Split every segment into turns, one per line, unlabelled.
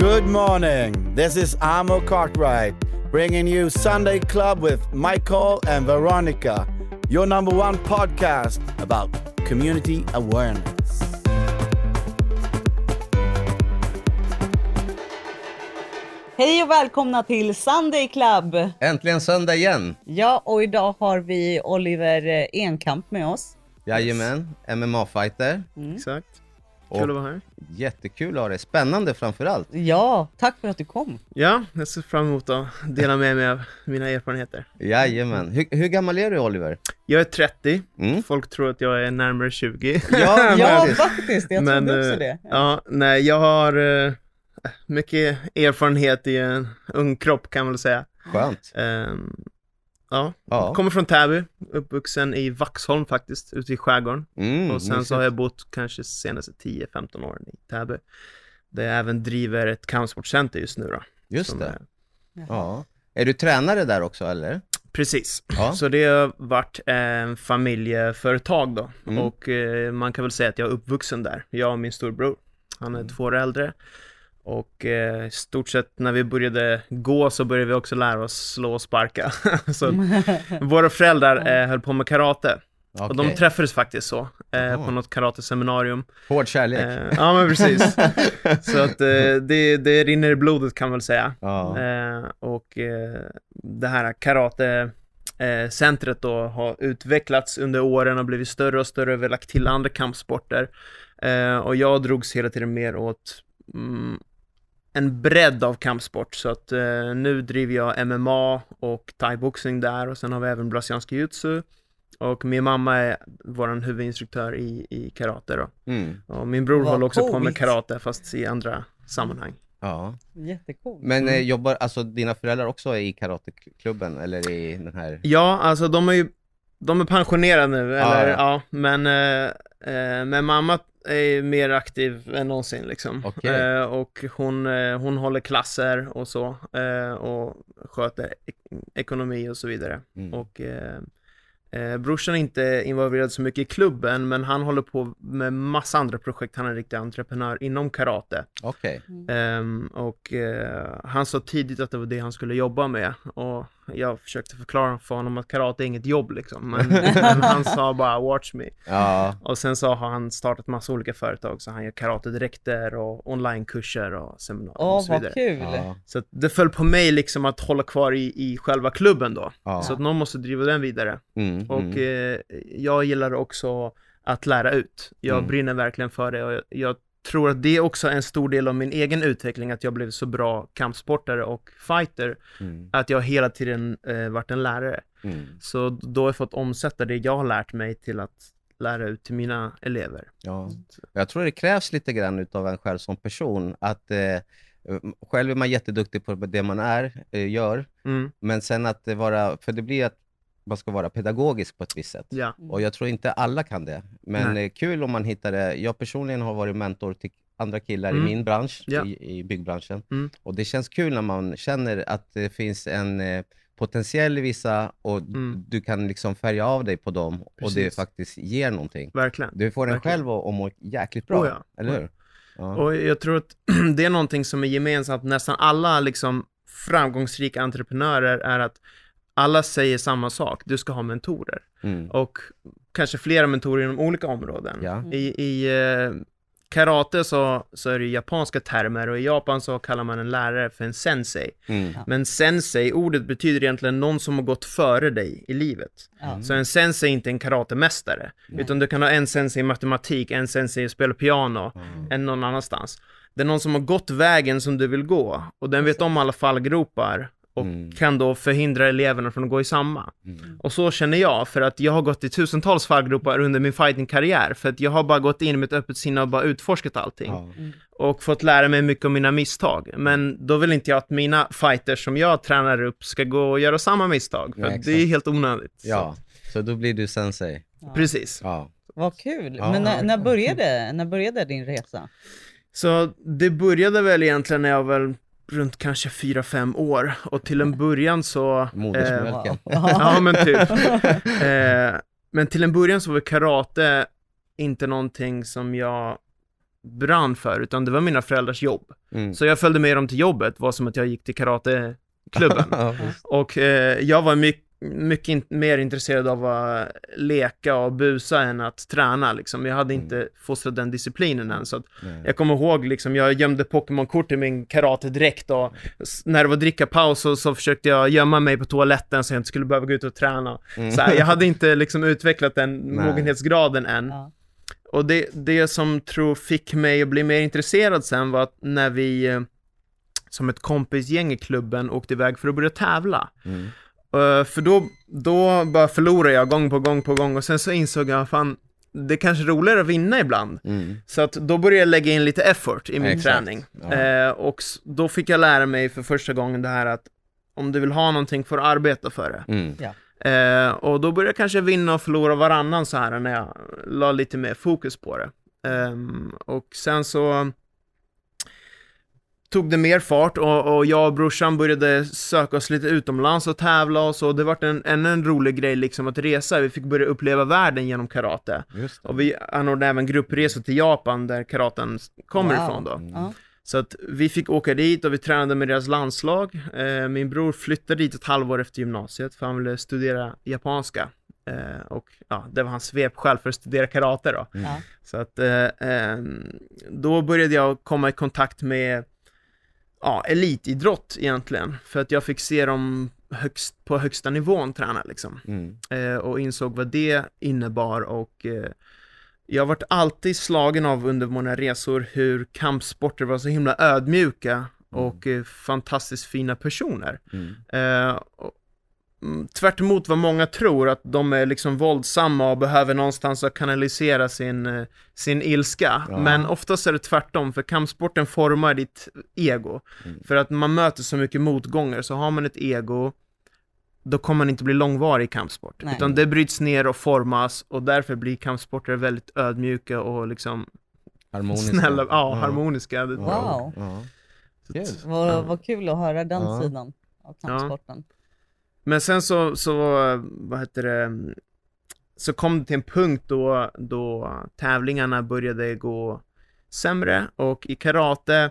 Good morning. This is Amo Cartwright bringing you Sunday Club with Michael and Veronica, your number one podcast about community awareness.
Hej och välkomna till Sunday Club!
Äntligen söndag igen!
Ja, och idag har vi Oliver eh, Enkamp med oss.
Jajamän, MMA-fighter.
Exakt.
Och
Kul att vara här.
Jättekul att ha dig. Spännande framförallt.
Ja, tack för att du kom.
Ja, jag ser fram emot att dela med mig av mina erfarenheter.
Jajamän. Hur, hur gammal är du Oliver?
Jag är 30,
Mm.
folk tror att jag är närmare 20.
Ja,
Ja,
men-
faktiskt. Jag trodde också
eh,
det.
Ja, nej, jag har eh, mycket erfarenhet i en ung kropp kan man väl säga.
Skönt.
Ehm, ja,
Ja.
kommer från Täby, uppvuxen i Vaxholm faktiskt, ute i skärgården.
Mm,
och sen så har jag bott kanske senaste 10-15 åren i Täby. Där jag även driver ett kampsportcenter just nu då.
Just det.
är-
Ja. Är du tränare där också eller?
Precis.
Ja.
Så det har varit en familjeföretag då.
Mm.
Och eh, man kan väl säga att jag är uppvuxen där. Jag och min storbror. Han
Mm.
är två år äldre. Och eh, i stort sett när vi började gå så började vi också lära oss slå och sparka. så våra föräldrar eh, höll på med karate. Och de träffades faktiskt så. Eh,
Jaha.
på något karateseminarium.
Hård kärlek.
Eh, ja men precis. så att eh, det, det rinner i blodet kan man väl säga. Eh, och eh, det här karate eh, centret då har utvecklats under åren och blivit större och större. Vi har lagt till andra kampsporter. Eh, och jag drogs hela tiden mer åt mm, en bredd av kampsport. Så att eh, nu driver jag MMA och thaiboxning där och sen har vi även brasiliansk jiu-jitsu. Och min mamma är vår huvudinstruktör i, i karate då.
Mm.
Och min bror
Vad
håller också på med
coolt.
karate fast i andra sammanhang.
ja.
Jättecoolt.
Men
Mm.
eh, jobbar alltså dina föräldrar också i karateklubben eller i den här?
Ja, alltså de är ju, de är pensionerade nu, eller
ja.
ja, men, eh, eh, men mamma är mer aktiv än någonsin liksom.
Okej.
Eh, och hon, eh, hon håller klasser och så, eh, och sköter ek- ekonomi och så vidare.
Mm.
Och eh, eh, brorsan är inte involverad så mycket i klubben, men han håller på med massa andra projekt. Han är en riktig entreprenör inom karate.
Okej.
Ehm, och eh, han sa tidigt att det var det han skulle jobba med och jag försökte förklara för honom att karate är inget jobb liksom. Men, men han sa bara watch me.
Ja.
Och sen så har han startat massa olika företag så han gör karatedräkter och onlinekurser och seminarier och
Åh,
så
vad
vidare.
kul.
Ja.
Så att det föll på mig liksom att hålla kvar i, i själva klubben då.
Ja.
Så att någon måste driva den vidare.
Mm,
Och
mm.
eh, jag gillar också att lära ut. Jag
Mm.
brinner verkligen för det och jag, jag tror att det är också en stor del av min egen utveckling, att jag blivit så bra kampsportare och fighter,
Mm,
att jag hela tiden eh, varit en lärare.
mm.
Så då har jag fått omsätta det jag har lärt mig till att lära ut till mina elever.
Ja. Jag tror det krävs lite grann utav en själv som person. Att eh, själv är man jätteduktig på det man är, eh, gör,
Mm,
men sen att det vara, för det blir att man ska vara pedagogisk på ett visst sätt.
ja.
Och jag tror inte alla kan det. Men
Nej.
eh, kul om man hittar det. Jag personligen har varit mentor till andra killar
Mm.
i min bransch,
Ja.
i, i byggbranschen.
Mm.
Och det känns kul när man känner att det finns en eh, potential i vissa och
Mm.
du kan liksom färga av dig på dem och det
Precis.
faktiskt ger någonting.
Verkligen.
Du får en
Verkligen.
själv att må jäkligt bra,
Oh ja.
eller hur? Ja.
Och jag tror att det är någonting som är gemensamt, nästan alla liksom framgångsrika entreprenörer är att alla säger samma sak, du ska ha mentorer.
Mm.
och kanske flera mentorer inom olika områden.
Ja.
I, i eh, karate så, så är det japanska termer och i Japan så kallar man en lärare för en sensei.
Mm.
Men sensei, ordet betyder egentligen någon som har gått före dig i livet.
Ja.
Så en sensei är inte en karatemästare, utan du kan ha en sensei i matematik, en sensei i att spela piano, en någon annanstans. Det är någon som har gått vägen som du vill gå och den vet om alla fallgropar och
Mm.
kan då förhindra eleverna från att gå i samma.
Mm.
Och så känner jag, för att jag har gått i tusentals fallgropar under min fightingkarriär, för att jag har bara gått in med ett öppet sinne och bara utforskat allting.
Ja.
Och fått lära mig mycket om mina misstag. Men då vill inte jag att mina fighters som jag tränar upp ska gå och göra samma misstag, för att det är helt onödigt.
ja, så då blir du sensei.
Så, precis.
Ja.
Vad kul.
Ja.
Men när, när, började, när började din resa?
Så det började väl egentligen när jag var väl runt kanske 4-5 år och till en början så...
Modersmjölken.
Ja, men typ. Eh, men till en början så var karate inte någonting som jag brann för, utan det var mina föräldrars jobb.
Mm.
Så jag följde med dem till jobbet, var som att jag gick till karateklubben. och eh, jag var mycket mycket in, mer intresserad av att leka och busa än att träna liksom. Jag hade inte fostrat den disciplinen än, så att jag kommer ihåg liksom, jag gömde Pokémon-kort i min karatedräkt och när det var drickapaus så, så försökte jag gömma mig på toaletten så jag inte skulle behöva gå ut och träna.
Mm.
Så här, jag hade inte liksom utvecklat den
Nej.
mogenhetsgraden än.
Ja.
Och det, det som tror fick mig att bli mer intresserad sen var att när vi eh, som ett kompisgäng i klubben åkte iväg för att börja tävla.
Mm.
Eh, för då, då bara förlorade jag gång på gång på gång och sen så insåg jag, fan, det är kanske är roligare att vinna ibland.
Mm.
Så att då började jag lägga in lite effort i min
Exakt.
träning.
Ja.
Eh, och då fick jag lära mig för första gången det här att om du vill ha någonting får du arbeta för det.
Mm.
Eh, och då började jag kanske vinna och förlora varannan så här när jag la lite mer fokus på det. Ehm, och sen så tog det mer fart och, och jag och brorsan började söka oss lite utomlands och tävla och så. Det var en, ännu en rolig grej liksom att resa. Vi fick börja uppleva världen genom karate. Och vi anordnade även gruppresor till Japan där karaten kommer
Wow.
ifrån då.
Mm.
Så att vi fick åka dit och vi tränade med deras landslag. Eh, min bror flyttade dit ett halvår efter gymnasiet för han ville studera japanska. Eh, och ja, det var hans svepskäl för att studera karate då.
Mm.
Så att eh, ehm, då började jag komma i kontakt med ja, elitidrott egentligen. För att jag fick se dem högst, på högsta nivån träna liksom
Mm.
eh, och insåg vad det innebar och eh, jag har varit alltid slagen av under mina resor hur kampsporter var så himla ödmjuka och eh, fantastiskt fina personer.
Mm.
Eh, och, mm, tvärt emot vad många tror, att de är liksom våldsamma och behöver någonstans att kanalisera sin, eh, sin ilska.
Ja.
Men oftast är det tvärtom, för kampsporten formar ditt ego.
Mm.
För att man möter så mycket motgångar, så har man ett ego, då kommer man inte bli långvarig i kampsport.
Nej.
Utan det bryts ner och formas och därför blir kampsporter väldigt ödmjuka och liksom
Harmoniska.
snälla, ja, harmoniska. Det-
Wow.
Ja. Kul.
Vad, vad kul att höra den
Ja.
sidan av kampsporten.
Men sen så, så, vad heter det, så kom det till en punkt då, då tävlingarna började gå sämre och i karate,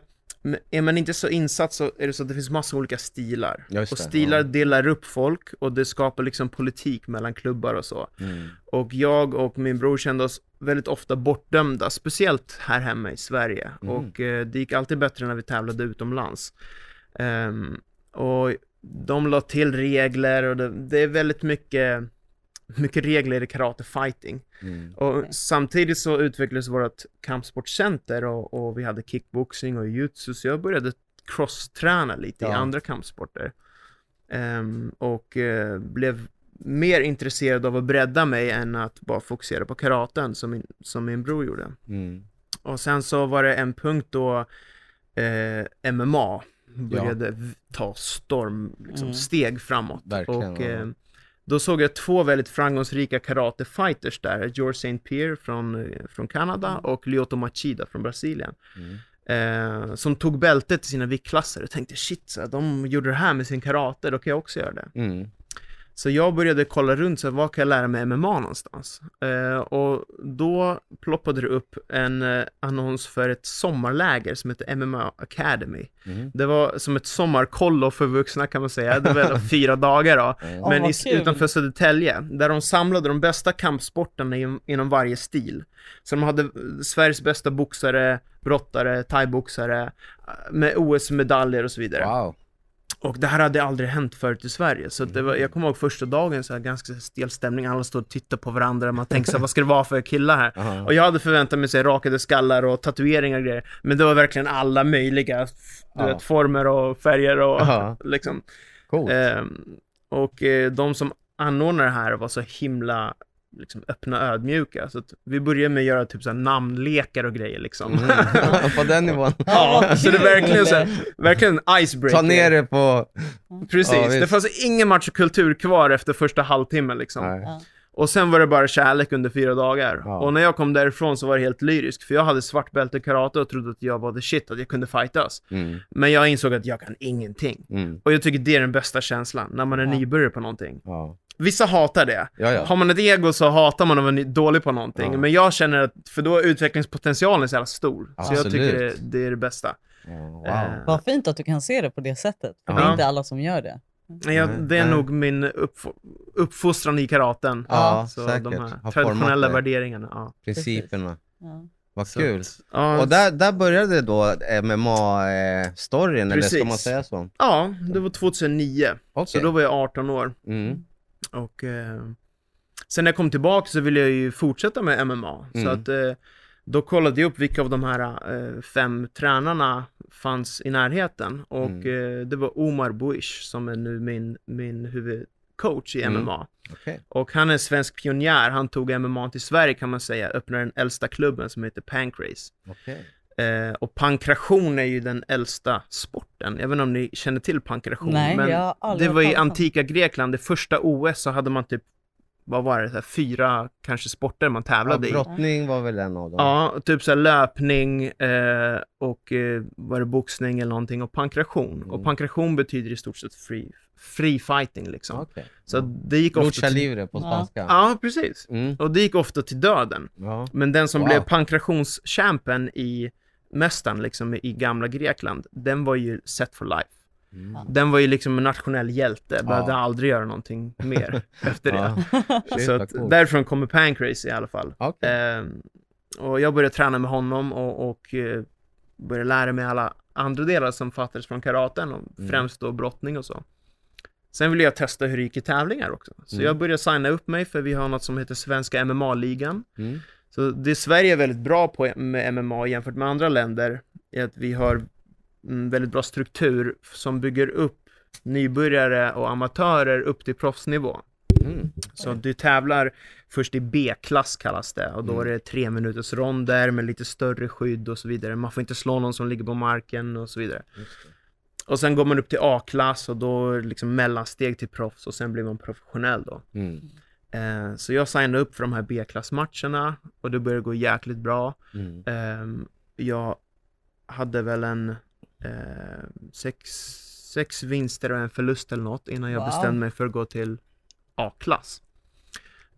är man inte så insatt så är det så att det finns massa olika stilar.
Just
och stilar
ja.
delar upp folk och det skapar liksom politik mellan klubbar och så.
Mm.
Och jag och min bror kände oss väldigt ofta bortdömda, speciellt här hemma i Sverige.
Mm.
Och eh, det gick alltid bättre när vi tävlade utomlands. Ehm, och de la till regler och det, det är väldigt mycket, mycket regler i karate fighting.
Mm.
Och
Okej.
samtidigt så utvecklades vårt kampsportcenter och, och vi hade kickboxing och jutsu, så jag började cross-träna lite i
Ja.
andra kampsporter. Ehm, och eh, blev mer intresserad av att bredda mig än att bara fokusera på karaten som min, som min bror gjorde.
Mm.
Och sen så var det en punkt då eh, MMA började v- ta storm, liksom,
Mm.
steg framåt.
Verkligen,
och
ja.
eh, då såg jag två väldigt framgångsrika karate-fighters där, George St. Pierre från, eh, från Kanada och Lyoto Machida från Brasilien.
Mm.
Eh, som tog bältet i sina viktklasser och tänkte shit, så de gjorde det här med sin karate, då kan jag också göra det.
Mm.
Så jag började kolla runt, så här, var kan jag lära mig MMA någonstans? Eh, och då ploppade det upp en eh, annons för ett sommarläger som heter MMA Academy.
Mm.
Det var som ett sommarkollo för vuxna kan man säga, det var fyra dagar då.
Ja.
Men
vad
i, utanför Södertälje, där de samlade de bästa kampsporterna in, inom varje stil. Så de hade eh, Sveriges bästa boxare, brottare, thaiboxare, eh, med OS-medaljer och så vidare.
Wow.
Och det här hade aldrig hänt förut i Sverige, så det var, jag kommer ihåg första dagen, så här, ganska stel stämning, alla stod och tittade på varandra, man tänkte så här, vad ska det vara för killar här?
Aha.
Och jag hade förväntat mig så här, rakade skallar och tatueringar och grejer, men det var verkligen alla möjliga, du vet, former och färger och
Ja.
liksom.
Coolt.
Ehm, och eh, de som anordnade det här var så himla liksom, öppna och ödmjuka, så att vi började med att göra typ så här, namnlekar och grejer liksom.
Mm. På den nivån.
Ja, så det är verkligen så här, verkligen en icebreaker.
Ta ner det på...
Precis,
Ja,
det fanns ingen machokultur kvar efter första halvtimmen liksom.
Nej.
Ja.
Och sen var det bara kärlek under fyra dagar.
Ja.
Och när jag kom därifrån så var det helt lyriskt, för jag hade svart bälte i karate och trodde att jag var the shit, att jag kunde fightas.
Mm.
Men jag insåg att jag kan ingenting.
Mm.
Och jag tycker det är den bästa känslan, när man är
Ja.
nybörjare på någonting.
Ja.
vissa hatar det.
Ja, ja.
Har man ett ego så hatar man om man är dålig på någonting.
Ja.
Men jag känner att, för då är utvecklingspotentialen så jävla stor. Så jag
Absolut.
tycker det, det är det bästa.
Ja, Wow.
Eh,
Vad fint att du kan se det på det sättet. För det
Ja.
är inte alla som gör det.
Jag,
Nej,
det är
nej.
nog min uppf- uppfostran i karaten.
Ja,
så
säkert.
de här traditionella värderingarna. Ja.
Principerna.
Ja.
Vad kul.
att- Ja,
Och där, där började då MMA-storyn, eller ska man säga så?
ja, det var 2009.
Okej.
Så då var jag 18 år.
Mm.
Och eh, sen när jag kom tillbaka så ville jag ju fortsätta med MMA. Så
Mm.
att eh, då kollade jag upp vilka av de här eh, fem tränarna fanns i närheten. Och
Mm.
eh, det var Omar Buish som är nu min, min huvudcoach i
Mm.
MMA.
Okej.
Och han är svensk pionjär. Han tog MMA till Sverige kan man säga. Öppnade den äldsta klubben som heter Pancrase.
Okej.
Eh, och pankration är ju den äldsta sporten. Jag vet inte om ni känner till pankration.
Nej,
men det var i antika Grekland. Det första OS så hade man typ, vad var det, så här, fyra kanske sporter man
Ja,
tävlade i.
brottning var väl en av dem?
Ja, typ så här löpning eh, och eh, var det boxning eller någonting och pankration.
Mm.
Och pankration betyder i stort sett free, free fighting liksom.
Okej.
Så det gick ofta
Lucha
till,
livre på
Ja.
spanska.
Ja, precis.
Mm.
Och det gick ofta till döden.
Ja.
Men den som
Wow.
blev pankrationschampen i mästaren liksom i gamla Grekland, den var ju set for life.
Mm.
Den var ju liksom en nationell hjälte, behövde
Ja.
aldrig göra någonting mer efter det.
Ja.
Så att därifrån kommer Pancrase i alla fall.
Okej.
Ehm, och jag började träna med honom och, och eh, började lära mig alla andra delar som fattades från karaten, och
Mm.
främst då brottning och så. Sen ville jag testa hur det gick i tävlingar också. Så
Mm.
jag började signa upp mig för vi har något som heter Svenska MMA-ligan.
Mm.
Så det Sverige är väldigt bra på med MMA jämfört med andra länder är att vi har en väldigt bra struktur som bygger upp nybörjare och amatörer upp till proffsnivå.
Mm.
Så du tävlar först i B-klass kallas det och då
Mm.
är det tre minuters ronder med lite större skydd och så vidare. Man får inte slå någon som ligger på marken och så vidare. Och sen går man upp till A-klass och då liksom mellansteg till proffs och sen blir man professionell då.
Mm.
Eh, så jag signade upp för de här B-klassmatcherna och det började gå jäkligt bra.
Mm.
Ehm, jag hade väl en eh, sex, sex vinster och en förlust eller något innan jag
Wow.
bestämde mig för att gå till A-klass.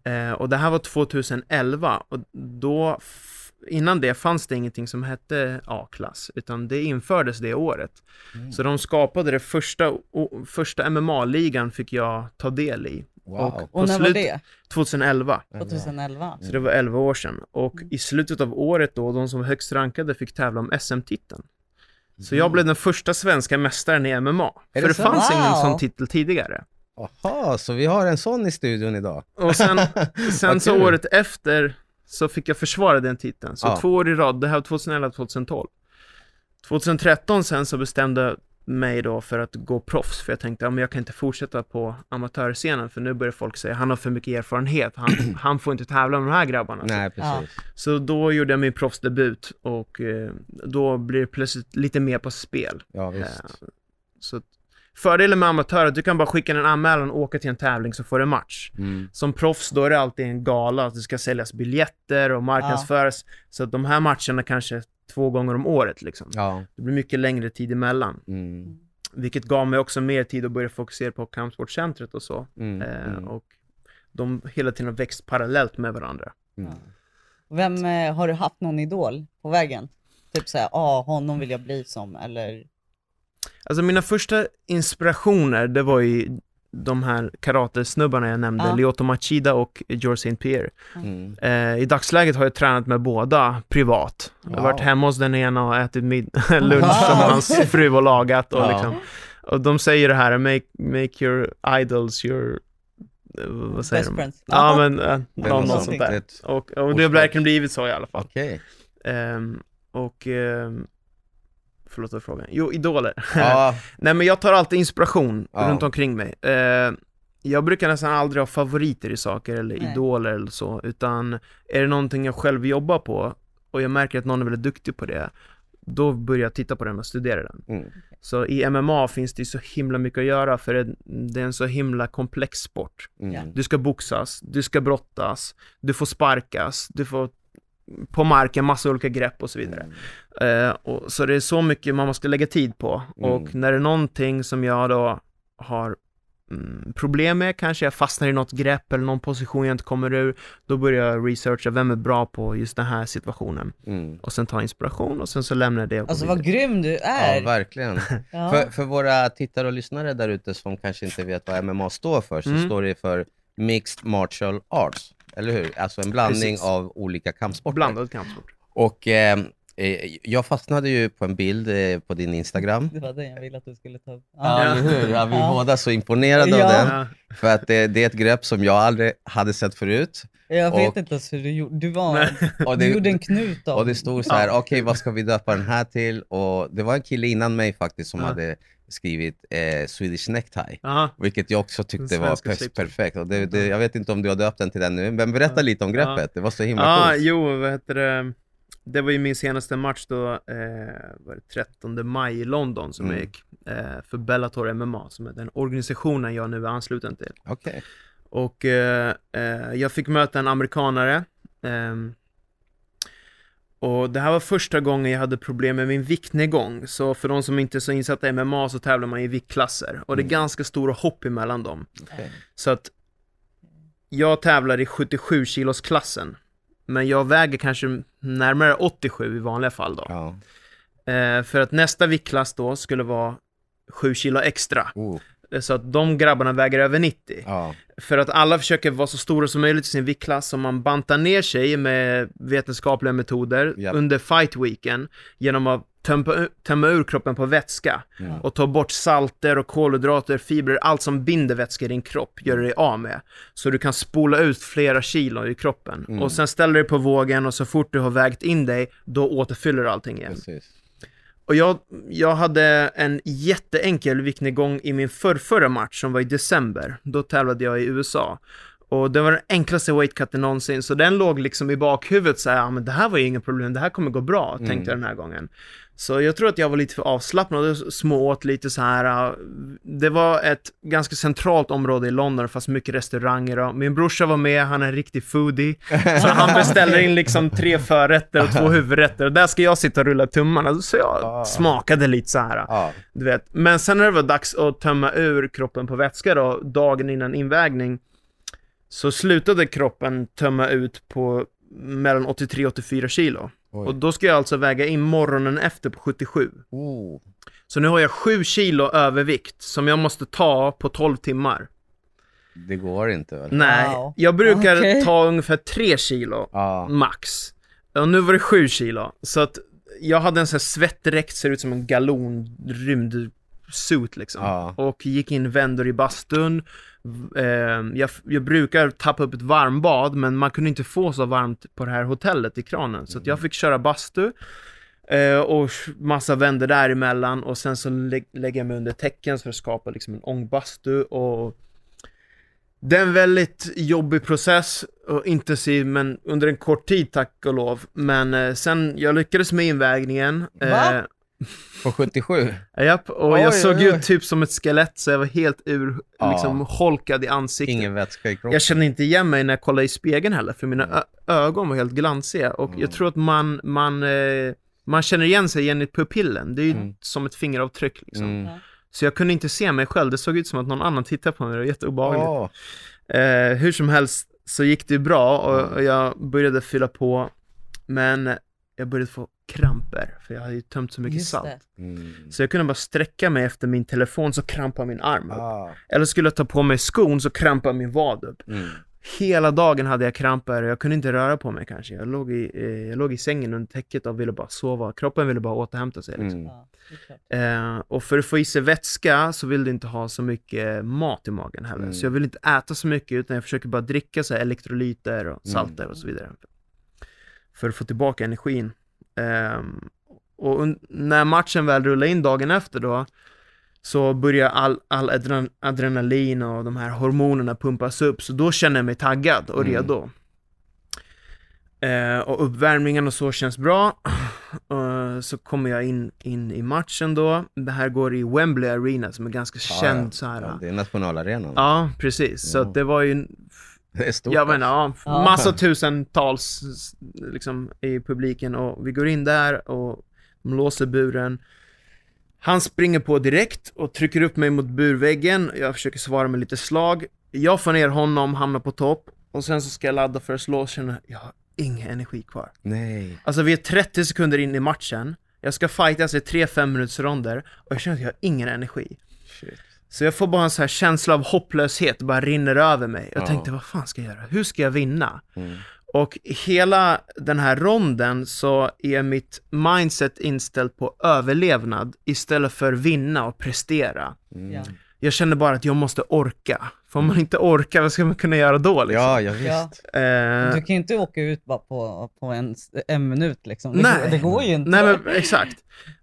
Eh, och det här var 2011 och då, innan det fanns det ingenting som hette A-klass, utan det infördes det året.
Mm.
Så de skapade det första, första MMA-ligan fick jag ta del i,
Wow.
och-
Och när var
slut-
det?
2011.
2011?
Så det var 11 år sedan. Och
Mm.
i slutet av året då, de som var högst rankade fick tävla om SM-titeln. Så
Mm.
jag blev den första svenska mästaren i MMA. För
det
det
så?
fanns ingen
Wow.
sån titel tidigare.
Jaha, så vi har en sån i studion idag.
Och sen, sen så
kul.
året efter så fick jag försvara den titeln. Så
Ja.
två år i rad, det här var 2011 2012. 2013 sen så bestämde mig då för att gå proffs, för jag tänkte, ja men jag kan inte fortsätta på amatörscenen, för nu börjar folk säga, han har för mycket erfarenhet, han, han får inte tävla med de här grabbarna.
Nej, precis.
Så då gjorde jag min proffsdebut och eh, då blir det plötsligt lite mer på spel.
Ja,
Eh,
visst.
så att fördelen med amatörer är att du kan bara skicka en anmälan och åka till en tävling så får du match.
Mm.
Som proffs då är det alltid en gala, att det ska säljas biljetter och marknadsföras. Så att de här matcherna kanske två gånger om året liksom.
Ja.
Det blir mycket längre tid emellan.
Mm.
Vilket gav mig också mer tid att börja fokusera på kampsportcentret och så.
Mm.
Eh,
Mm.
och de hela tiden har växt parallellt med varandra.
Mm.
Vem eh, har du haft någon idol på vägen? Typ såhär, ja honom vill jag bli som, eller?
Alltså mina första inspirationer, det var ju de här karatesnubbarna jag nämnde,
Ja.
Lyoto Machida och George St. Pierre.
Mm.
Eh, I dagsläget har jag tränat med båda privat. Jag har
Wow.
varit hemma hos den ena och ätit mid- lunch
Wow.
som hans fru har lagat och
Ja.
liksom. Och de säger det här, make, make your idols your... eh, Vad säger
Best
de?
friends.
Ja men,
Det är
någon,
något sånt.
där. Och, och det har verkligen blivit så i alla fall.
Okej.
Ehm, och... ehm, förlåt, var frågan? Jo, idoler.
Ja,
Nej men jag tar alltid inspiration
Ja.
runt omkring mig. Eh, jag brukar nästan aldrig ha favoriter i saker eller
Nej.
idoler eller så, utan är det någonting jag själv jobbar på och jag märker att någon är väldigt duktig på det, då börjar jag titta på den och studera den.
mm.
Så i MMA finns det ju så himla mycket att göra för det, det är en så himla komplex sport.
Mm.
Du ska boxas, du ska brottas, du får sparkas, du får på marken massa olika grepp och så vidare.
Mm.
Eh, och, så det är så mycket man måste lägga tid på.
Mm.
Och när det är någonting som jag då har mm, problem med, kanske jag fastnar i något grepp eller någon position jag inte kommer ur, då börjar jag researcha vem är bra på just den här situationen.
Mm.
Och sen ta inspiration och sen så lämnar jag det
Alltså
vidare.
vad grym du
Ja,
är.
verkligen.
Ja.
För, för våra tittare och lyssnare där ute som kanske inte vet vad MMA står för, så
Mm.
står det för Mixed Martial Arts, eller hur? Alltså en blandning
Precis.
av olika kampsporter.
Blandad kampsport.
Och eh, eh, jag fastnade ju på en bild eh, på din Instagram.
Det var den jag ville att du skulle ta upp.
Ja, eller hur? Ja, vi är
Ja.
båda så imponerade
Ja.
av den. För att det, det är ett grepp som jag aldrig hade sett förut.
Jag vet
Och-
inte ens hur du gjorde. Du, var,
Och
du gjorde en knut av
och det stod så här, okej vad ska vi döpa den här till? Och det var en kille innan mig faktiskt som
Ja.
hade skrivit eh, Swedish Necktie.
Aha.
Vilket jag också tyckte var perfekt. Och det, det, jag vet inte om du har döpt den till den nu, men berätta
Ja.
lite om
Ja.
greppet. Det var så himla
Ja,
coolt.
jo, vad heter det? Det var ju min senaste match då, eh, var det 13 maj i London som
Mm.
jag gick eh, för Bellator MMA, som är den organisationen jag nu är ansluten till.
Okej.
Och eh, eh, jag fick möta en amerikanare. Och det här var första gången jag hade problem med min viktnedgång. Så för de som inte är så insatta i MMA så tävlar man i viktklasser. Och det är
Mm.
ganska stora hopp emellan dem.
okej.
Så att jag tävlar i 77 kilos klassen. Men jag väger kanske närmare 87 i vanliga fall då.
Ja.
Eh, för att nästa viktklass då skulle vara 7 kilo extra.
Oh.
Så att de grabbarna väger över 90.
Ja.
För att alla försöker vara så stora som möjligt i sin viktklass, om man bantar ner sig med vetenskapliga metoder
Japp.
under fight weeken genom att tömpa, tömma ur kroppen på vätska
Mm.
och ta bort salter och kolhydrater, fibrer, allt som binder vätska i din kropp gör du dig av med. Så du kan spola ut flera kilo i kroppen.
Mm.
Och sen ställer du dig på vågen och så fort du har vägt in dig, då återfyller du allting igen.
Precis.
Och jag, jag hade en jätteenkel viktnedgång i min förrförra match som var i december. Då tävlade jag i USA. Och det var den enklaste weightcutten någonsin, så den låg liksom i bakhuvudet så här, ja men det här var ju inget problem, det här kommer gå bra,
Mm.
tänkte jag den här gången. Så jag tror att jag var lite för avslappnad och smååt lite så här. Det var ett ganska centralt område i London, fast mycket restauranger och min brorsa var med, han är en riktig foodie. Så han beställer in liksom tre förrätter och två huvudrätter och där ska jag sitta och rulla tummarna. Så jag
Ah.
smakade lite så här.
Ja.
Du vet. Men sen när det var dags att tömma ur kroppen på vätska då, dagen innan invägning, så slutade kroppen tömma ut på mellan 83 och 84 kilo.
Oj.
Och då ska jag alltså väga in morgonen efter på 77.
Oh.
Så nu har jag 7 kilo övervikt som jag måste ta på 12 timmar.
Det går inte väl?
Nej,
Wow.
jag brukar
Okej.
ta ungefär 3 kilo
Ja.
max. Och nu var det 7 kilo. Så att jag hade en sån här svettdräkt, ser ut som en galon rymdsuit liksom.
Ja.
Och gick in vändor i bastun. Eh, jag, jag brukar tappa upp ett varmbad, men man kunde inte få så varmt på det här hotellet i kranen. Så att jag fick köra bastu. Eh, och massa vändor däremellan och sen så lä- lägger jag mig under täcken för att skapa liksom en ångbastu och det är en väldigt jobbig process och intensiv men under en kort tid tack och lov. Men eh, sen, jag lyckades med invägningen.
Va?
På 77?
japp, och
Oj,
jag såg
oj, oj.
ut typ som ett skelett så jag var helt ur,
Ja.
liksom holkad i ansiktet.
Ingen vätska i kroppen?
Jag kände inte igen mig när jag kollade i spegeln heller, för mina ögon var helt glansiga. Och
Mm.
jag tror att man, man, eh, man känner igen sig igen i pupillen. Det är ju
Mm.
som ett fingeravtryck liksom.
Mm.
Så jag kunde inte se mig själv, det såg ut som att någon annan tittade på mig, det var jätteobehagligt.
Åh.
Eh, hur som helst så gick det ju bra och,
Mm.
och jag började fylla på, men jag började få kramper, för jag hade ju tömt så mycket
Just
salt.
Mm.
Så jag kunde bara sträcka mig efter min telefon så krampade min arm upp.
Ah.
Eller skulle jag ta på mig skon så krampade min vad upp.
Mm.
Hela dagen hade jag kramper och jag kunde inte röra på mig kanske. Jag låg i, eh, jag låg i sängen under täcket och ville bara sova. Kroppen ville bara återhämta sig. Liksom.
Mm.
Eh, och för att få i sig vätska så vill du inte ha så mycket mat i magen heller.
Mm.
Så jag vill inte äta så mycket utan jag försöker bara dricka så här elektrolyter och
Mm.
salter och så vidare. För att få tillbaka energin. Ehm, och när matchen väl rullade in dagen efter då så börjar all, all adren- adrenalin och de här hormonerna pumpas upp. Så då känner jag mig taggad och
Mm.
redo. Eh, och uppvärmningen och så känns bra. Eh, så kommer jag in, in i matchen då. Det här går i Wembley Arena som är ganska
Ja,
känd
ja.
så här.
Ja,
Ja,
det är nationalarenan.
precis. Så
Ja.
att det var ju,
Det är stort.
jag menar, ja,
Ja.
massa tusentals liksom i publiken och vi går in där och de låser buren. Han springer på direkt och trycker upp mig mot burväggen, jag försöker svara med lite slag. Jag får ner honom, hamnar på topp, och sen så ska jag ladda för att slå och känner jag har ingen energi kvar.
Nej.
Alltså vi är 30 sekunder in i matchen, jag ska fightas i 3-5 minuters ronder och jag känner att jag har ingen energi.
Shit.
Så jag får bara en så här känsla av hopplöshet, det bara rinner över mig. Jag
Ja.
tänkte, vad fan ska jag göra? Hur ska jag vinna?
Mm.
Och hela den här ronden så är mitt mindset inställt på överlevnad istället för vinna och prestera.
Mm.
Ja.
Jag känner bara att jag måste orka. För om man inte orkar, vad ska man kunna göra då liksom?
Ja, ja
Ja.
visst.
Eh,
Du kan ju inte åka ut bara på, på en, en minut liksom. Det,
Nej.
går, det går ju inte.
Nej men exakt.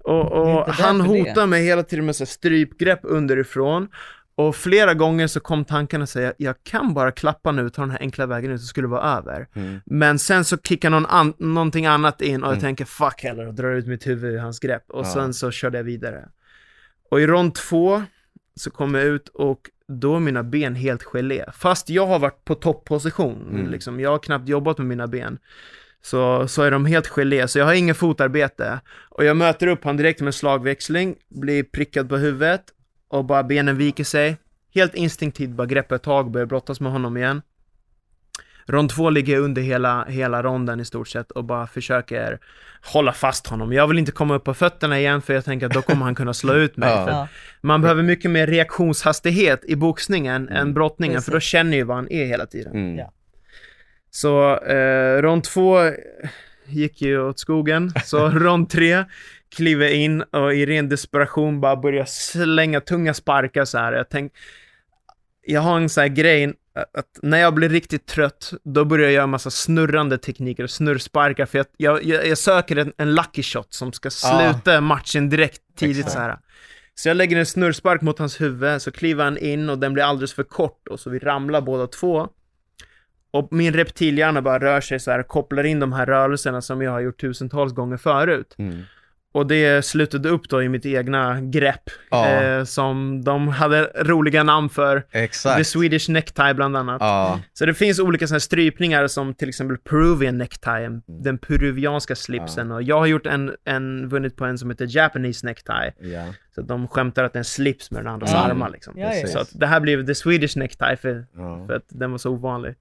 Och, och han hotar mig hela tiden med så strypgrepp underifrån. Och flera gånger så kom tanken att säga, jag kan bara klappa nu, ta den här enkla vägen ut så skulle det vara över.
Mm.
Men sen så kickar någon an- någonting annat in och jag
Mm.
tänker fuck heller och drar ut mitt huvud ur hans grepp. Och
Ja.
sen så körde jag vidare. Och i rond två så kom jag ut och då är mina ben helt gelé. Fast jag har varit på toppposition,
Mm.
liksom. jag har knappt jobbat med mina ben. Så, så är de helt gelé, så jag har ingen fotarbete. Och jag möter upp han direkt med slagväxling, blir prickad på huvudet och bara benen viker sig. Helt instinktivt bara greppar tag och börjar brottas med honom igen. Rond två ligger jag under hela, hela ronden i stort sett och bara försöker hålla fast honom. Jag vill inte komma upp på fötterna igen för jag tänker att då kommer han kunna slå ut mig.
Ja.
Man behöver mycket mer reaktionshastighet i boxningen än brottningen för då
Precis.
känner ju vad han är hela tiden.
Mm.
Ja.
Så eh, rond två gick ju åt skogen, så rond tre kliver jag in och i ren desperation bara börjar slänga tunga sparkar så här. Jag tänk, jag har en sån här grej att när jag blir riktigt trött, då börjar jag göra massa snurrande tekniker och snurrsparkar för jag, jag, jag, söker en, en lucky shot som ska sluta matchen direkt tidigt
Exakt.
så här. Så jag lägger en snurrspark mot hans huvud, så kliver han in och den blir alldeles för kort och så vi ramlar båda två. Och min reptilhjärna bara rör sig så här, kopplar in de här rörelserna som jag har gjort tusentals gånger förut.
Mm.
Och det slutade upp då i mitt egna grepp,
Ja.
eh, som de hade roliga namn för. The
Exakt.
Swedish necktie bland annat.
Ja.
Så det finns olika sådana här strypningar som till exempel Peruvian necktie, den peruvianska slipsen. Och jag har gjort en, en, vunnit på en som heter Japanese necktie.
ja.
Så de skämtar att det är en slips med den andras
Mm.
armar liksom.
Ja, ja.
Så att det här blev the Swedish necktie för,
ja.
för att den var så ovanlig.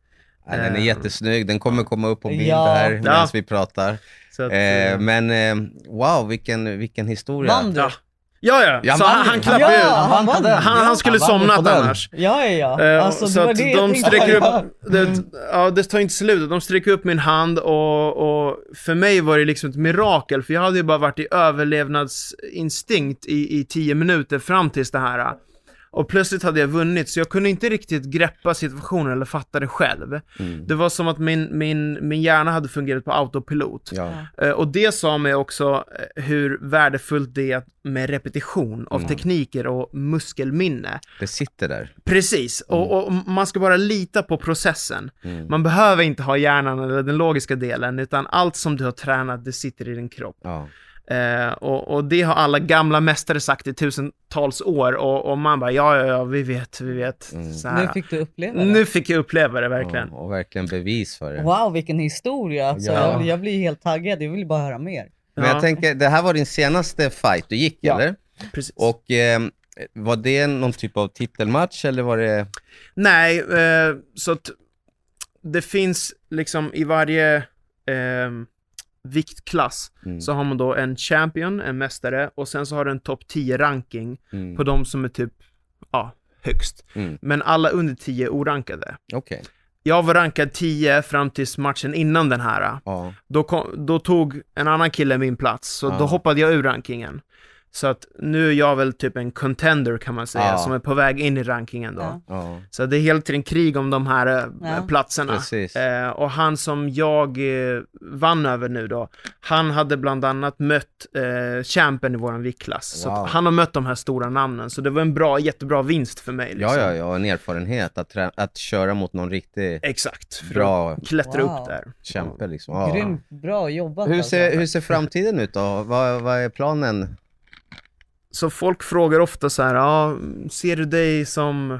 Ja, Den är
Eh,
jättesnygg, den kommer komma upp på bild
Ja.
här medan
Ja.
vi pratar.
Så att,
Eh,
eh,
men eh, wow, vilken, vilken historia.
Vann du?
ja. Ja, ja,
Ja,
så han, han klappade
Ja,
ut.
han vann.
Han, han skulle
Han ju
somnat annars.
Ja, ja, ja.
Eh,
Alltså,
så
det var
att de sträcker upp, det, ja det tar inte slut, de sträcker upp min hand och, och för mig var det liksom ett mirakel, för jag hade ju bara varit i överlevnadsinstinkt i, i tio minuter fram tills det här. Och plötsligt hade jag vunnit, så jag kunde inte riktigt greppa situationen eller fatta det själv.
Mm.
Det var som att min, min, min hjärna hade fungerat på autopilot.
Ja.
Eh, Och det sa mig också eh, hur värdefullt det är med repetition av
Mm.
tekniker och muskelminne.
Det sitter där.
Precis, och, och man ska bara lita på processen.
Mm.
Man behöver inte ha hjärnan eller den logiska delen, utan allt som du har tränat, det sitter i din kropp.
Ja.
Eh, och, och det har alla gamla mästare sagt i tusentals år, och, och man bara, ja, ja, ja, vi vet, vi vet.
Mm.
Så här.
Nu fick du uppleva det.
Nu fick jag uppleva det verkligen.
Ja, och verkligen bevis för det.
Wow, vilken historia. Alltså,
Ja.
jag, jag blir helt taggad. Jag vill bara höra mer.
Men
Ja,
jag tänker, det här var din senaste fight du gick,
Ja.
eller?
precis.
Och eh, var det någon typ av titelmatch eller var det...
Nej, eh, så att det finns liksom i varje eh, viktklass
Mm.
så har man då en champion, en mästare och sen så har du en topp 10 ranking
Mm.
på de som är typ, ja, högst.
Mm.
Men alla under 10 är orankade.
Okej.
Jag var rankad 10 fram tills matchen innan den här.
Ja.
Då, kom, då tog en annan kille min plats, så
Ja.
då hoppade jag ur rankingen. Så att nu är jag väl typ en contender kan man säga,
Ja.
som är på väg in i rankingen då.
Ja.
Så det är hela tiden krig om de här eh,
Ja.
platserna. Eh, och han som jag eh, vann över nu då, han hade bland annat mött eh, champen i våran viktklass. Så
Wow.
att han har mött de här stora namnen, så det var en bra, jättebra vinst för mig. Liksom.
Ja, ja, ja, en erfarenhet att, trä- att köra mot någon riktig
Exakt, för
bra
klättra
Wow.
upp där.
kämpe liksom. Ja.
Grymt bra jobbat
Hur
alltså.
ser, hur ser framtiden ut då? Vad, vad är planen?
Så folk frågar ofta så här, ja, ser du dig som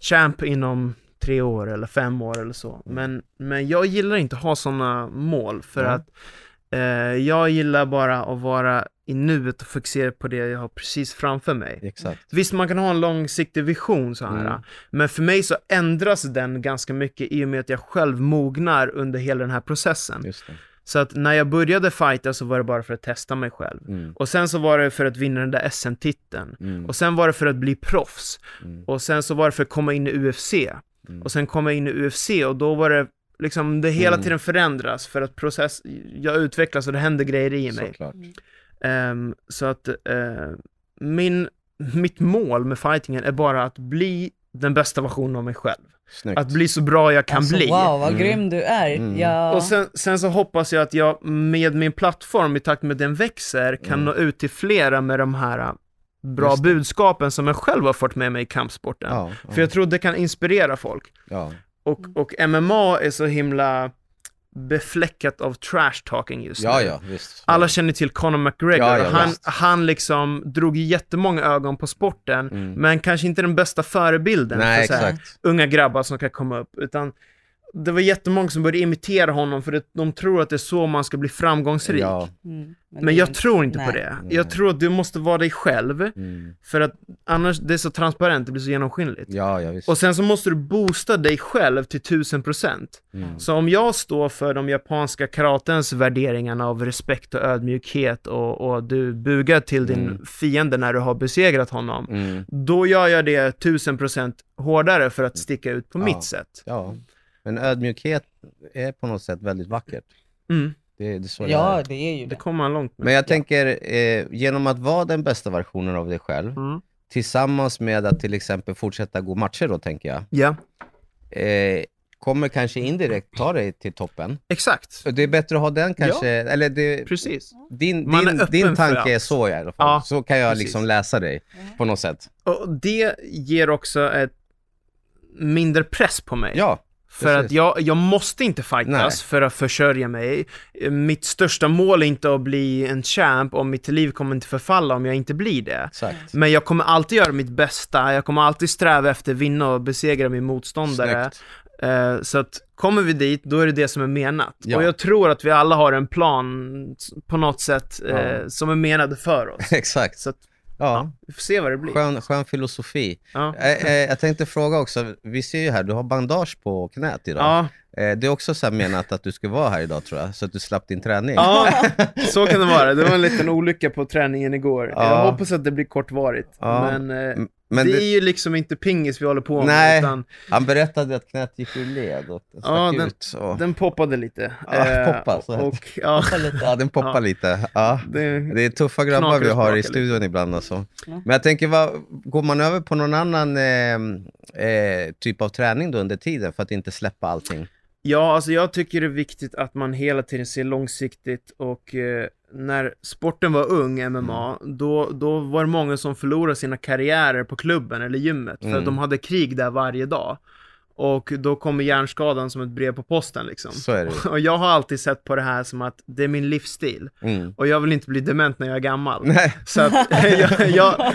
champ inom tre år eller fem år eller så? Men, men jag gillar inte att ha sådana mål för
Ja.
att eh, jag gillar bara att vara i nuet och fokusera på det jag har precis framför mig.
Exakt.
Visst, man kan ha en långsiktig vision så här,
Mm.
men för mig så ändras den ganska mycket i och med att jag själv mognar under hela den här processen. Så att när jag började fighta så var det bara för att testa mig själv.
Mm.
Och sen så var det för att vinna den där SM-titeln.
Mm.
Och sen var det för att bli proffs.
Mm.
Och sen så var det för att komma in i UFC.
Mm.
Och sen kom jag in i UFC och då var det liksom, det hela
Mm.
tiden förändras för att process, jag utvecklas och det händer grejer i mig. Ehm, så att eh, min, mitt mål med fightingen är bara att bli den bästa versionen av mig själv.
Snyggt.
Att bli så bra jag kan
alltså,
bli.
Wow, vad
Mm.
grym du är.
Mm.
Jag...
Och sen, sen så hoppas jag att jag med min plattform, i takt med den växer, kan
Mm.
nå ut till flera med de här äh, bra budskapen som jag själv har fått med mig i kampsporten.
Ja, ja,
För jag tror det kan inspirera folk.
ja.
Och, och MMA är så himla befläckat av trash talking just
ja,
nu.
ja, visst.
Alla känner till Conor McGregor.
Ja, ja,
han,
visst.
han liksom drog jättemånga ögon på sporten,
Mm.
men kanske inte den bästa förebilden
Nej,
för så här, unga grabbar som kan komma upp. Utan det var jättemånga som började imitera honom för att de tror att det är så man ska bli framgångsrik.
Ja.
Mm,
Men
det är
jag
inte-
tror inte på
nej.
det.
Nej.
Jag tror att du måste vara dig själv,
Mm.
för att annars, det är så transparent, det blir så genomskinligt.
Ja, ja, visst.
Och sen så måste du boosta dig själv till tusen procent.
Mm.
Så om jag står för de japanska karatens värderingarna av respekt och ödmjukhet och, och du bugar till din
Mm.
fiende när du har besegrat honom,
Mm.
då gör jag det tusen procent hårdare för att sticka ut på
Ja.
mitt sätt.
Ja. Men ödmjukhet är på något sätt väldigt vackert.
Mm.
Det, det är så det
Ja,
är.
det är ju
Det
det.
kommer man långt med.
Men jag tänker, eh, genom att vara den bästa versionen av dig själv,
Mm.
tillsammans med att till exempel fortsätta gå matcher då, tänker jag,
Ja,
eh, kommer kanske indirekt ta dig till toppen.
exakt.
Det är bättre att ha den kanske, eller det,
Precis.
din,
Man är
din,
öppen
din tanke är så i alla fall.
Ja,
så kan jag
precis.
liksom läsa dig på något sätt.
Och det ger också ett mindre press på mig.
Ja,
För
precis.
att jag, jag måste inte fightas
Nej.
för att försörja mig. Mitt största mål är inte att bli en champ och mitt liv kommer inte förfalla om jag inte blir det.
exakt.
Men jag kommer alltid göra mitt bästa, jag kommer alltid sträva efter att vinna och besegra min motståndare. Eh, så att kommer vi dit, då är det det som är menat.
Ja.
Och jag tror att vi alla har en plan på något sätt eh,
Ja.
som är menad för oss.
Exakt.
Så att,
Ja,
vi får se vad det blir.
skön, skön filosofi.
Ja.
Eh, eh, jag tänkte fråga också, vi ser ju här, du har bandage på knät idag.
Ja,
Eh, det är också så menat att du skulle vara här idag tror jag, så att du slapp din träning.
ja, så kan det vara. Det var en liten olycka på träningen igår.
Ja.
Jag hoppas att det blir kortvarigt.
Ja.
Men, eh,
Men
det
det,
är ju liksom inte pingis vi håller på med,
Nej.
utan
han berättade att knät gick ur led och den stack
Ja, den-
ut. Och,
den poppade lite.
Ja,
Eh,
poppa, så
och, ja,
lite.
ja, den poppar
Ja.
lite. Ja.
det,
Det är tuffa grabbar vi har i
lite.
studion ibland alltså.
Ja.
Men jag tänker, vad, går man över på någon annan eh, eh, typ av träning då under tiden för att inte släppa allting?
Ja, alltså jag tycker det är viktigt att man hela tiden ser långsiktigt och eh, när sporten var ung, MMA,
Mm.
då, då var det många som förlorade sina karriärer på klubben eller gymmet för
Mm.
att de hade krig där varje dag. Och då kommer hjärnskadan som ett brev på posten liksom.
Så är det.
Och jag har alltid sett på det här som att det är min livsstil.
Mm.
Och jag vill inte bli dement när jag är gammal.
Nej.
Så att jag, jag,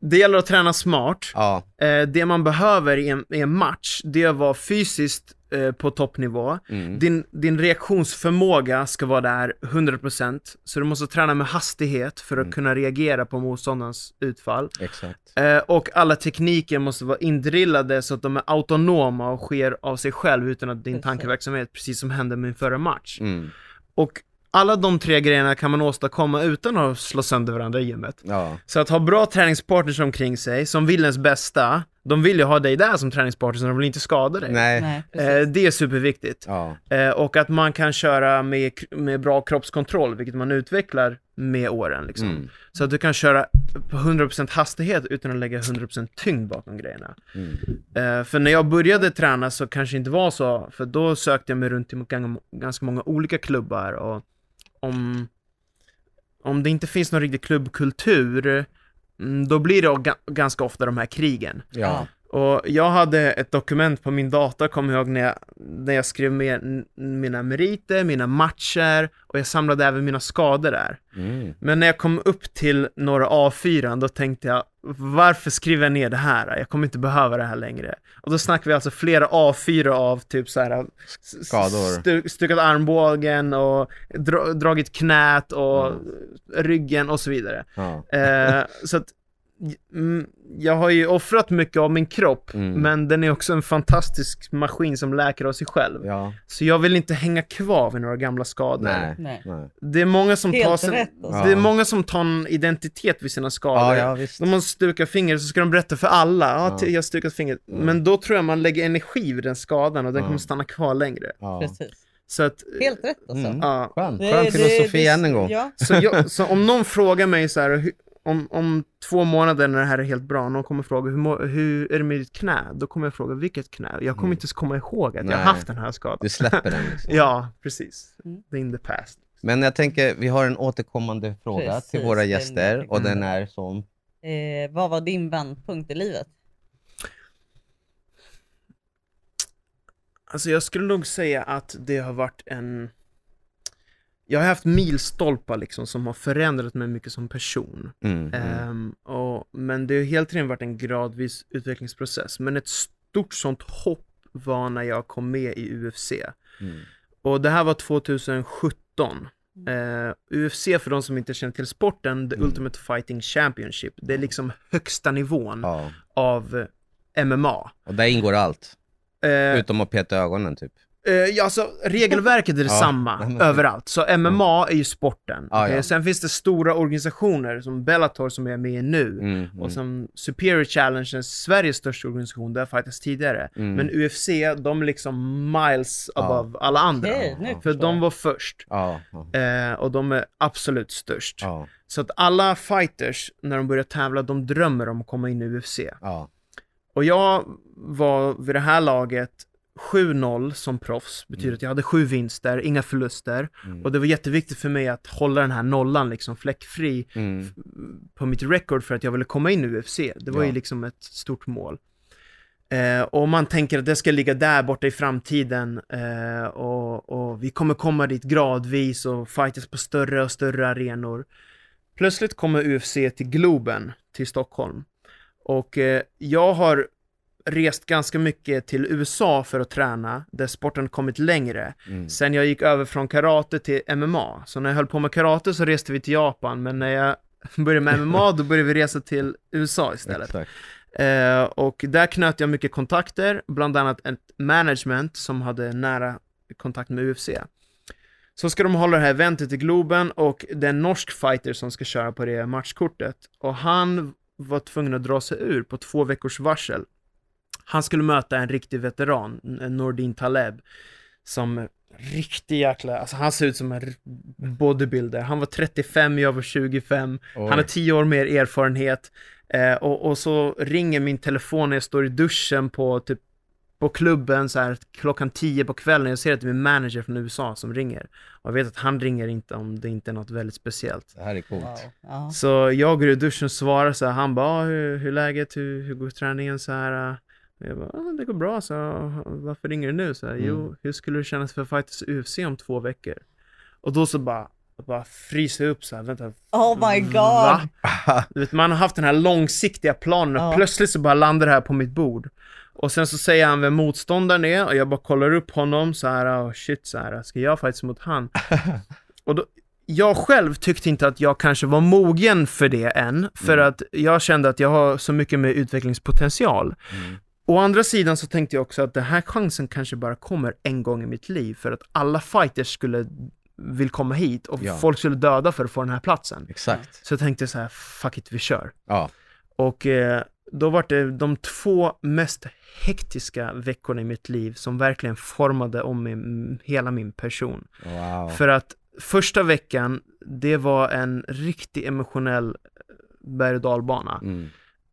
det gäller att träna smart.
Ja,
Eh, det man behöver i en, i en match, det är att vara fysiskt eh, på toppnivå.
mm.
Din, din reaktionsförmåga ska vara där 100%, så du måste träna med hastighet för att
Mm.
kunna reagera på motståndarens utfall.
exakt.
Eh, och alla tekniker måste vara indrillade så att de är autonoma och sker av sig själv utan att din
Precis.
tankeverksamhet, precis som hände med min förra match.
Mm.
Och alla de tre grejerna kan man åstadkomma utan att slå sönder varandra i gymmet.
Ja,
Så att ha bra träningspartners omkring sig, som vill ens bästa, de vill ju ha dig där som träningspartner, så de vill inte skada dig.
nej.
Nej,
Eh, det är superviktigt.
Ja,
Eh, och att man kan köra med, med bra kroppskontroll, vilket man utvecklar med åren. Liksom.
mm.
Så att du kan köra på 100% hastighet utan att lägga 100% tyngd bakom grejerna.
Mm.
Eh, för när jag började träna så kanske det inte var så, för då sökte jag mig runt till ganska många olika klubbar och om, om det inte finns någon riktig klubbkultur, då blir det ga- ganska ofta de här krigen.
ja.
Och jag hade ett dokument på min dator, kommer jag ihåg, när jag, när jag skrev med mina meriter, mina matcher och jag samlade även mina skador där.
Mm.
Men när jag kom upp till några A4, då tänkte jag varför skriver jag ner det här? Jag kommer inte behöva det här längre. Och då snackar vi alltså flera A4 av typ så här
Skador.
stu- stukat armbågen och dra, dragit knät och
Mm.
ryggen och så vidare.
Ja.
Eh, så att mm, jag har ju offrat mycket av min kropp,
Mm.
men den är också en fantastisk maskin som läker av sig själv.
ja.
Så jag vill inte hänga kvar vid några gamla skador.
Nej.
Nej.
Det är många som tar sin,
alltså.
Ja.
det är många som tar en identitet vid sina skador.
Ja.
När man stukar fingret så ska de berätta för alla, ja, jag har stukat fingret.
Mm.
Men då tror jag man lägger energi vid den skadan och den
Ja.
kommer stanna kvar längre.
Ja.
Precis.
Så att,
Helt rätt alltså.
Mm.
ja.
Skön
det-
filosofi
det-
än en gång.
Ja.
Så, jag, så om någon frågar mig så här, om, om två månader när det här är helt bra, någon kommer fråga hur, hur är det med ditt knä? Då kommer jag fråga vilket knä? Jag kommer
Mm.
inte ens komma ihåg att jag
Nej.
har haft den här skadan.
Du släpper den liksom.
Ja, precis.
Mm.
The in the past.
Men jag tänker, vi har en återkommande fråga
Precis,
till våra gäster och
återkommande.
den är som...
Eh, vad var din vändpunkt i livet?
Alltså jag skulle nog säga att det har varit en... Jag har haft milstolpar liksom som har förändrat mig mycket som person.
Mm, mm.
Ehm, och, men det har hela tiden varit en gradvis utvecklingsprocess. Men ett stort sånt hopp var när jag kom med i UFC.
Mm.
Och det här var 2017. Eh, UFC, för de som inte känner till sporten, The
Mm.
Ultimate Fighting Championship, det är liksom högsta nivån
Ja.
av MMA.
Och där ingår allt,
Eh,
utom att peta ögonen typ.
Eh, ja, alltså regelverket är
Ja,
detsamma
men-
överallt. Så MMA är ju sporten.
Ja,
Okej,
ja.
Sen finns det stora organisationer som Bellator som jag är med i nu.
Mm, mm.
Och som Superior Challenge, Sveriges största organisation, där fightas tidigare.
Mm.
Men UFC, de är liksom miles
Ja.
above alla andra.
Ja,
För de var först.
Ja, ja,
Eh, och de är absolut störst.
ja,
Så att alla fighters, när de börjar tävla, de drömmer om att komma in i UFC.
ja.
Och jag var vid det här laget 7-0 som proffs, betyder
Mm.
att jag hade sju vinster, inga förluster.
Mm.
Och det var jätteviktigt för mig att hålla den här nollan liksom fläckfri
Mm.
på mitt record för att jag ville komma in i UFC. Det var
Ja.
ju liksom ett stort mål. Eh, och man tänker att det ska ligga där borta i framtiden eh, och, och vi kommer komma dit gradvis och fightas på större och större arenor. Plötsligt kommer UFC till Globen, till Stockholm. Och eh, jag har rest ganska mycket till USA för att träna, där sporten kommit längre.
Mm.
Sen jag gick över från karate till MMA. Så när jag höll på med karate så reste vi till Japan, men när jag började med MMA då började vi resa till USA istället. Eh, och där knöt jag mycket kontakter, bland annat ett management som hade nära kontakt med UFC. Så ska de hålla det här eventet i Globen och det är en norsk fighter som ska köra på det matchkortet. Och han var tvungen att dra sig ur på två veckors varsel. Han skulle möta en riktig veteran, Nordin Taleb, som riktig jäkla, alltså han ser ut som en bodybuilder. Han var 35, jag var 25.
Oj.
Han har 10 år mer erfarenhet. Eh, och, och så ringer min telefon när jag står i duschen på typ på klubben så här klockan 10 på kvällen. Jag ser att det är min manager från USA som ringer. Och jag vet att han ringer inte om det inte är något väldigt speciellt.
Det här är coolt.
Wow.
Så jag går i duschen och svarar så här, han bara, ah, hur, hur läget, hur, hur går träningen så här? Jag bara, ah, det går bra, så varför ringer du nu? Så här, Jo,
Mm.
hur skulle det kännas för att fightas i UFC om två veckor? Och då så bara, bara fryser jag upp så här, vänta,
Oh my god.
Va? Du vet, man har haft den här långsiktiga planen och
Ja.
plötsligt så bara landar det här på mitt bord. Och sen så säger han vem motståndaren är och jag bara kollar upp honom så här, oh shit så här, ska jag fightas mot han? och då, jag själv tyckte inte att jag kanske var mogen för det än, för
Mm.
att jag kände att jag har så mycket med utvecklingspotential.
Mm.
Å andra sidan så tänkte jag också att den här chansen kanske bara kommer en gång i mitt liv, för att alla fighters skulle vill komma hit och
Ja.
folk skulle döda för att få den här platsen.
Exakt.
Så jag tänkte så här, fuck it, vi kör.
Ja.
Och eh, då var det de två mest hektiska veckorna i mitt liv som verkligen formade om min, hela min person.
Wow.
För att första veckan, det var en riktig emotionell berg och dalbana.
Mm.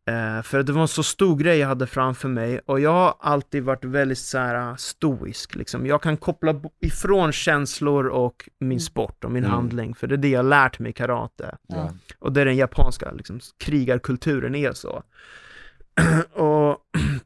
Eh, för det var en så stor grej jag hade framför mig och jag har alltid varit väldigt så här stoisk liksom. Jag kan koppla ifrån känslor och min sport och min
Mm.
handling, för det är det jag lärt mig i karate.
Ja.
Och det är den japanska liksom, krigarkulturen är så. och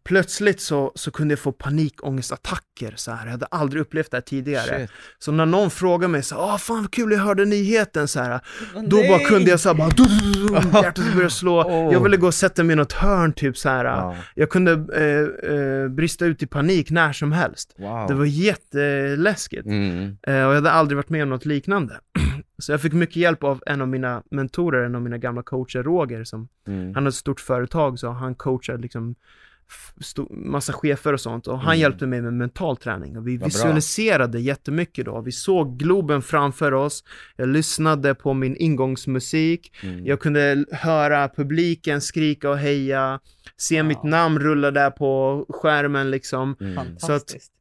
plötsligt så, så kunde jag få panikångestattacker så här. Jag hade aldrig upplevt det här tidigare.
Shit.
Så när någon frågar mig så åh fan vad kul jag hörde nyheten så här. Då
Nej!
bara kunde jag så här, bara, du, du, du, hjärtat började slå.
Oh.
Jag ville gå och sätta mig i något hörn typ så här.
Ja.
Jag kunde eh, eh, brista ut i panik när som helst.
Wow.
Det var jätteläskigt.
Mm.
Eh, och jag hade aldrig varit med om något liknande. Så jag fick mycket hjälp av en av mina mentorer, en av mina gamla coacher, Roger, som
Mm.
han har ett stort företag så han coachar liksom massa chefer och sånt och han
Mm.
hjälpte mig med mental träning och vi
bra.
visualiserade jättemycket då. Vi såg Globen framför oss, jag lyssnade på min ingångsmusik,
Mm.
jag kunde höra publiken skrika och heja, se mitt namn rulla där på skärmen liksom.
Mm.
Fantastiskt.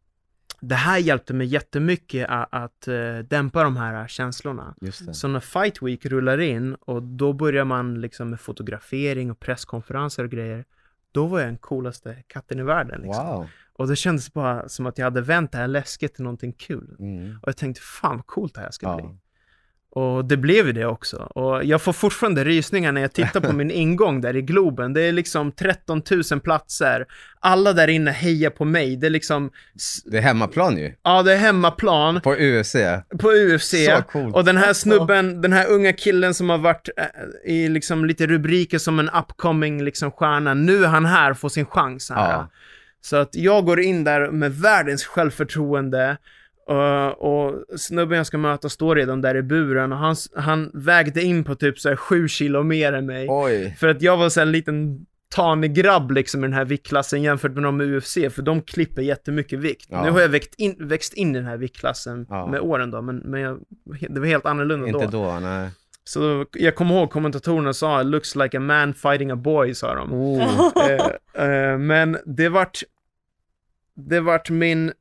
Det här hjälpte mig jättemycket att, att eh, dämpa de här känslorna. Så när Fight Week rullar in och då börjar man liksom med fotografering och presskonferenser och grejer. Då var jag den coolaste katten i världen liksom.
Wow.
Och det kändes bara som att jag hade vänt det här läskigt till någonting kul.
Mm.
Och jag tänkte, fan vad coolt det här ska bli. Och det blev ju det också. Och jag får fortfarande rysningar när jag tittar på min ingång där i Globen. Det är liksom 13 000 platser. Alla där inne hejar på mig. Det är liksom,
Det är hemmaplan ju.
ja det är hemmaplan
På UFC.
på UFC.
Så coolt.
Och den här snubben, den här unga killen som har varit eh, i liksom lite rubriker som en upcoming liksom stjärna. Nu är han här och får sin chans här.
Ja.
Så att jag går in där med världens självförtroende. Uh, och snubben jag ska möta står redan där i buren och han, han vägde in på typ så här sju kilo mer än mig.
Oj.
För att jag var så här en liten tanig grabb liksom i den här viktklassen jämfört med de i UFC, för de klipper jättemycket vikt.
Ja.
Nu har jag växt in, växt in i den här viktklassen
Ja.
med åren då, men, men jag, det var helt annorlunda
Inte
då.
då, nej.
Så jag kommer ihåg kommentatorerna sa “looks like a man fighting a boy” sa de.
Oh.
Eh, eh, men det vart, det vart min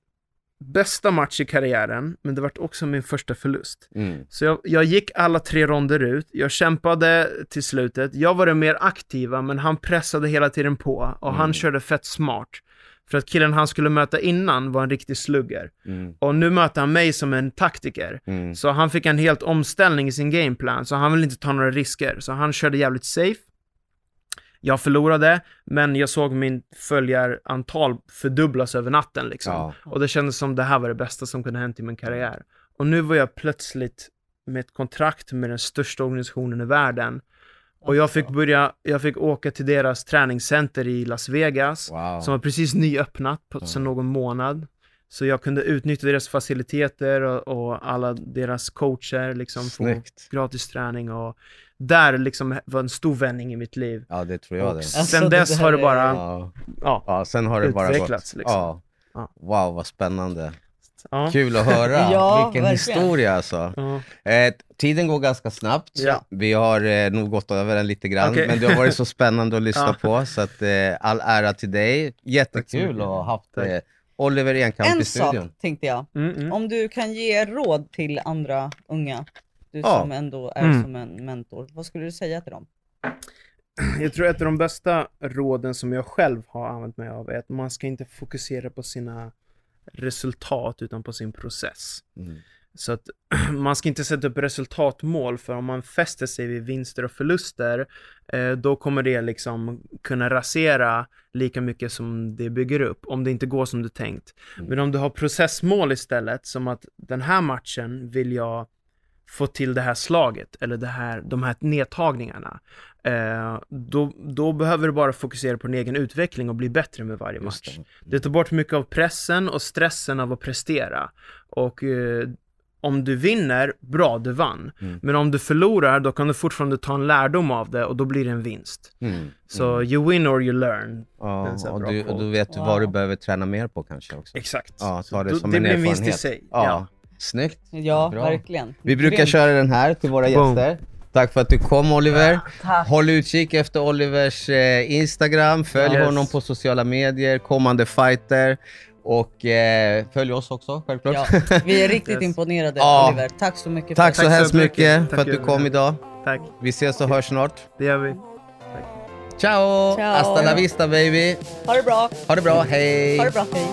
bästa match i karriären, men det vart också min första förlust.
Mm.
Så jag, jag gick alla tre ronder ut, jag kämpade till slutet, jag var den mer aktiva, men han pressade hela tiden på och han
Mm.
körde fett smart. För att killen han skulle möta innan var en riktig slugger.
Mm.
Och nu möter han mig som en taktiker.
Mm.
Så han fick en helt omställning i sin gameplan, så han ville inte ta några risker. Så han körde jävligt safe. Jag förlorade, men jag såg min följarantal fördubblas över natten liksom.
Ja.
Och det kändes som det här var det bästa som kunde hänt i min karriär. Och nu var jag plötsligt med ett kontrakt med den största organisationen i världen. Och jag fick börja, jag fick åka till deras träningscenter i Las Vegas,
Wow.
som var precis nyöppnat på, sedan någon månad. Så jag kunde utnyttja deras faciliteter och, och alla deras coacher, liksom få gratis träning och där liksom var en stor vändning i mitt liv.
Ja, det tror jag
Och
det.
Alltså,
sen
det
dess
där
har det
är-
bara,
Ja.
ja,
ja, sen har det bara gått.
Liksom.
Ja. Wow, vad spännande.
ja.
Kul att höra.
Ja,
Vilken
verkligen.
historia alltså.
ja.
Eh, tiden går ganska snabbt.
Ja.
Vi har eh, nog gått över den lite grann,
Okej.
men det har varit så spännande att lyssna
Ja.
på, så att, eh, all ära till dig. Jättekul att ha haft eh, Oliver Enkamp
En
i studion.
sak tänkte jag.
Mm, mm.
Om du kan ge råd till andra unga, du
Ja.
som ändå är
Mm.
som en mentor, vad skulle du säga till dem?
Jag tror att ett av de bästa råden som jag själv har använt mig av är att man ska inte fokusera på sina resultat utan på sin process.
Mm.
Så att man ska inte sätta upp resultatmål för om man fäster sig vid vinster och förluster eh, då kommer det liksom kunna rasera lika mycket som det bygger upp om det inte går som du tänkt.
Mm.
Men om du har processmål istället som att den här matchen vill jag få till det här slaget eller det här, de här nedtagningarna. Eh, då, då behöver du bara fokusera på din egen utveckling och bli bättre med varje match.
det.
Det tar bort mycket av pressen och stressen av att prestera. Och eh, om du vinner, bra, du vann.
Mm.
Men om du förlorar, då kan du fortfarande ta en lärdom av det och då blir det en vinst.
Mm.
Så
Mm.
you win or you learn.
Ja, och du, och du vet
Wow.
vad du behöver träna mer på kanske också.
Exakt.
Ja, ta det
Då-
som
det
en
blir en vinst i sig.
Ja, snyggt.
Ja,
Bra.
verkligen.
Vi brukar
Grymt.
köra den här till våra
Boom.
gäster. Tack för att du kom Oliver.
Tack.
Håll utkik efter Olivers eh, Instagram, följ
Yes.
honom på sociala medier, kommande fighter och eh, följ oss också självklart.
Ja, vi är riktigt
Yes.
imponerade
Ja.
Oliver. Tack så mycket
Tack så
Tack så
hemskt
mycket.
mycket
Tack
för att du kom idag.
Tack.
Vi ses och hörs snart.
Det gör vi.
Ciao!
Ciao.
Hasta la vista baby!
Ha det bra.
Ha det bra, hej!
Ha det bra, hej.